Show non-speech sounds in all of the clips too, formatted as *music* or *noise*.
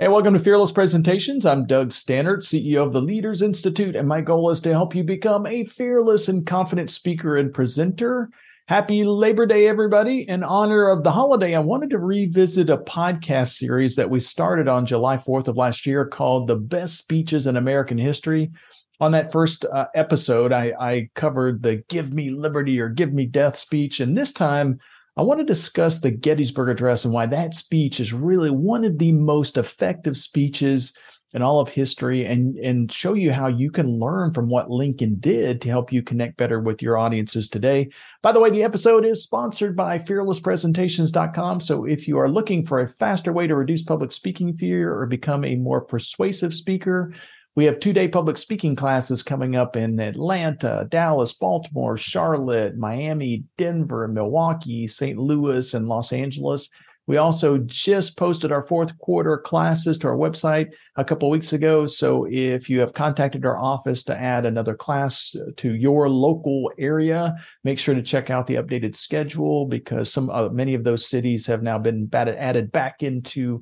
Hey, welcome to Fearless Presentations. I'm Doug Staneart, CEO of the Leaders Institute, and my goal is to help you become a fearless and confident speaker and presenter. Happy Labor Day, everybody. In honor of the holiday, I wanted to revisit a podcast series that we started on July 4th of last year called The Best Speeches in American History. On that first uh, episode, I, I covered the Give Me Liberty or Give Me Death speech. And this time, I want to discuss the Gettysburg Address and why that speech is really one of the most effective speeches in all of history and, and show you how you can learn from what Lincoln did to help you connect better with your audiences today. By the way, the episode is sponsored by fearlesspresentations.com. So if you are looking for a faster way to reduce public speaking fear or become a more persuasive speaker, we have two day public speaking classes coming up in Atlanta, Dallas, Baltimore, Charlotte, Miami, Denver, Milwaukee, St. Louis, and Los Angeles. We also just posted our fourth quarter classes to our website a couple weeks ago. So if you have contacted our office to add another class to your local area, make sure to check out the updated schedule because some uh, many of those cities have now been added back into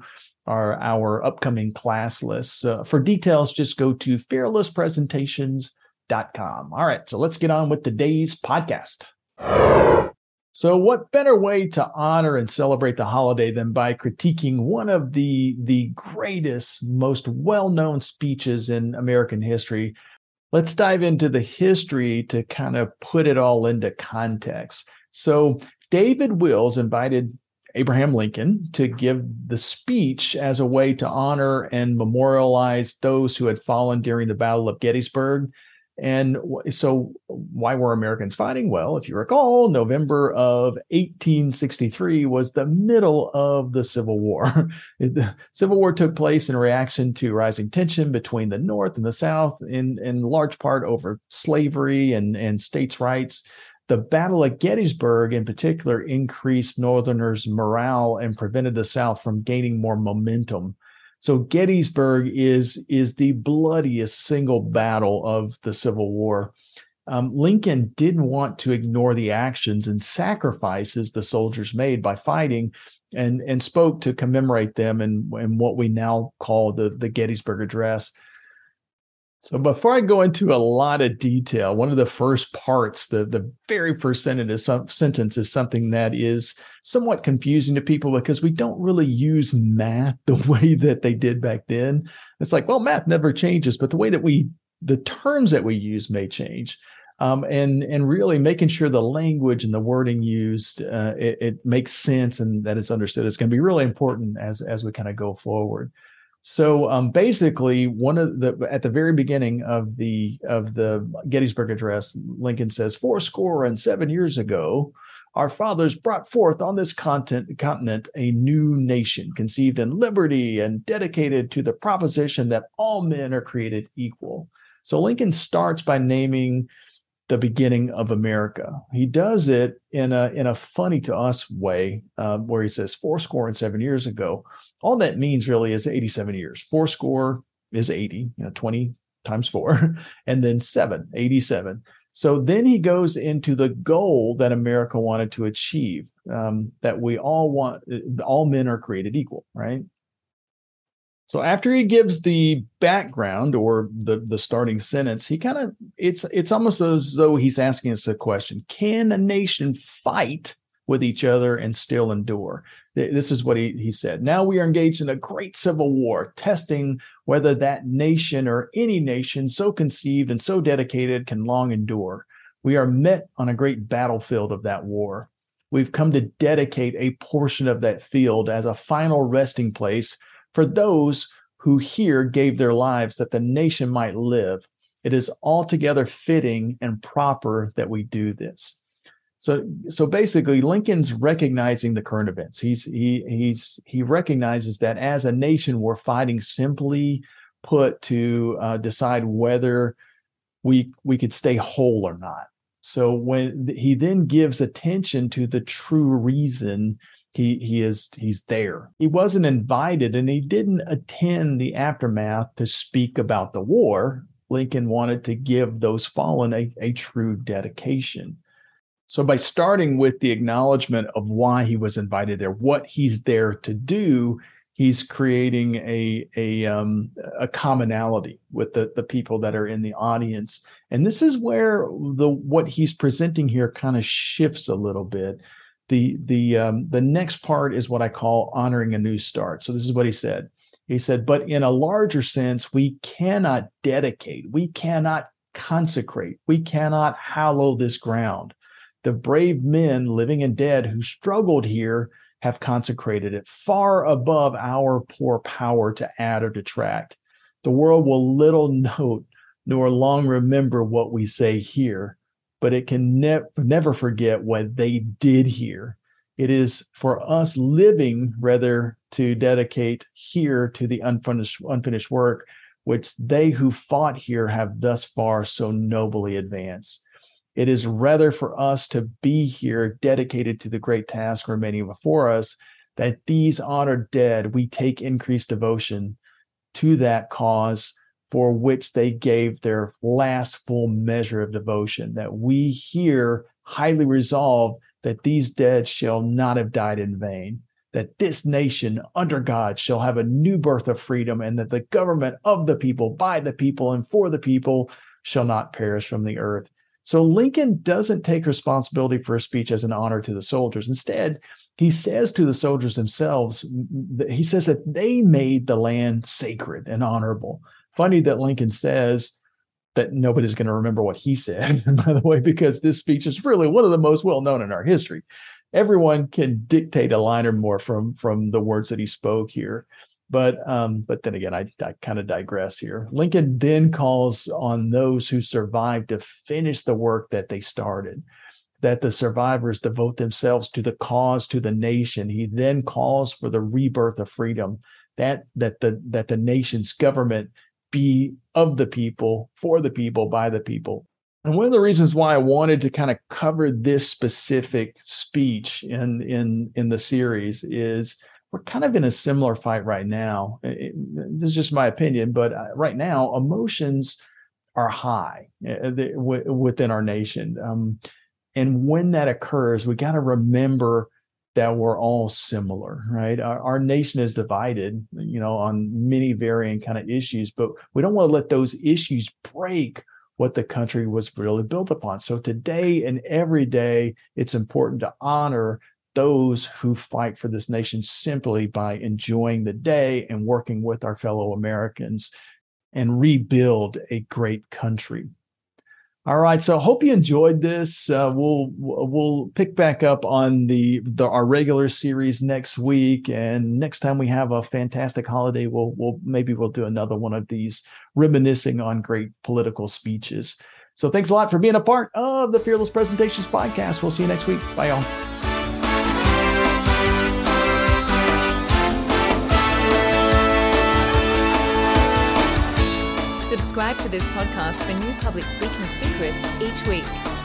are our upcoming class lists. Uh, for details, just go to fearlesspresentations.com. All right, so let's get on with today's podcast. So, what better way to honor and celebrate the holiday than by critiquing one of the, the greatest, most well known speeches in American history? Let's dive into the history to kind of put it all into context. So, David Wills invited Abraham Lincoln to give the speech as a way to honor and memorialize those who had fallen during the Battle of Gettysburg. And so, why were Americans fighting? Well, if you recall, November of 1863 was the middle of the Civil War. *laughs* the Civil War took place in reaction to rising tension between the North and the South, in, in large part over slavery and, and states' rights the Battle of Gettysburg, in particular, increased Northerners' morale and prevented the South from gaining more momentum. So Gettysburg is is the bloodiest single battle of the Civil War. Um, Lincoln didn't want to ignore the actions and sacrifices the soldiers made by fighting, and and spoke to commemorate them in, in what we now call the the Gettysburg Address. So before I go into a lot of detail, one of the first parts, the, the very first sentence sentence is something that is somewhat confusing to people because we don't really use math *laughs* the way that they did back then. It's like, well, math never changes, but the way that we, the terms that we use may change. Um, and and really making sure the language and the wording used uh, it, it, makes sense and that it's understood is going to be really important as as we kind of go forward. So um, basically, one of the at the very beginning of the of the Gettysburg Address, Lincoln says, "Four score and seven years ago, our fathers brought forth on this continent, continent a new nation, conceived in liberty and dedicated to the proposition that all men are created equal." So Lincoln starts by naming the beginning of America. He does it in a in a funny to us way, uh, where he says four score and seven years ago. All that means really is 87 years. Four score is 80, you know, 20 times four, *laughs* and then seven, 87. So then he goes into the goal that America wanted to achieve, um, that we all want, all men are created equal, right? So after he gives the background or the the starting sentence, he kind of it's it's almost as though he's asking us a question: Can a nation fight with each other and still endure? This is what he, he said. Now we are engaged in a great civil war, testing whether that nation or any nation so conceived and so dedicated can long endure. We are met on a great battlefield of that war. We've come to dedicate a portion of that field as a final resting place for those who here gave their lives that the nation might live. It is altogether fitting and proper that we do this. So so basically, Lincoln's recognizing the current events. He's he he's he recognizes that as a nation, we're fighting simply put to uh, decide whether we we could stay whole or not. So when he then gives attention to the true reason he he is he's there. He wasn't invited and he didn't attend the aftermath to speak about the war. Lincoln wanted to give those fallen a, a true dedication. So by starting with the acknowledgement of why he was invited there, what he's there to do, he's creating a a um, a commonality with the the people that are in the audience, and this is where the what he's presenting here kind of shifts a little bit. The the um, the next part is what I call honoring a new start. So this is what he said. He said, but in a larger sense, we cannot dedicate, we cannot consecrate, we cannot hallow this ground the brave men, living and dead, who struggled here have consecrated it far above our poor power to add or detract. The world will little *laughs* note nor long remember what we say here, but it can ne- never forget what they did here. It is for us living rather to dedicate here to the unfinished, unfinished work, which they who fought here have thus far so nobly advanced. It is rather for us to be here dedicated to the great task remaining before us that these honored dead, we take increased devotion to that cause for which they gave their last full measure of devotion, that we here highly resolve that these dead shall not have died in vain, that this nation under God shall have a new birth of freedom, and that the government of the people, by the people, and for the people shall not perish from the earth. So Lincoln doesn't take responsibility for his speech as an honor to the soldiers. Instead, he says to the soldiers themselves, he says that they made the land sacred and honorable. Funny that Lincoln says that nobody's going to remember what he said, *laughs* by the way, because this speech is really one of the most well known in our history. Everyone can dictate a line or more from from the words that he spoke here. But um, but then again, I, I kind of digress here. Lincoln then calls on those who survived to finish the work that they started, that the survivors devote themselves to the cause, to the nation. He then calls for the rebirth of freedom, that that the that the nation's government be of the people, for the people, by the people. And one of the reasons why I wanted to kind of cover this specific speech in in in the series is we're kind of in a similar fight right now. It, this is just my opinion, but uh, right now emotions are high uh, within our nation. Um, and when that occurs, we got to remember that we're all similar, right? Our, our, nation is divided, you know, on many varying kind of issues, but we don't want to let those issues break what the country was really built upon. So today and every day, it's important to honor those who fight for this nation simply by enjoying the day and working with our fellow Americans and rebuild a great country. All right, so hope you enjoyed this. Uh, we'll we'll pick back up on the, the our regular series next week, and next time we have a fantastic holiday, we'll we'll maybe we'll do another one of these reminiscing on great political speeches. So thanks a lot for being a part of the Fearless Presentations podcast. We'll see you next week. Bye, y'all. Subscribe to this podcast for new public speaking secrets each week.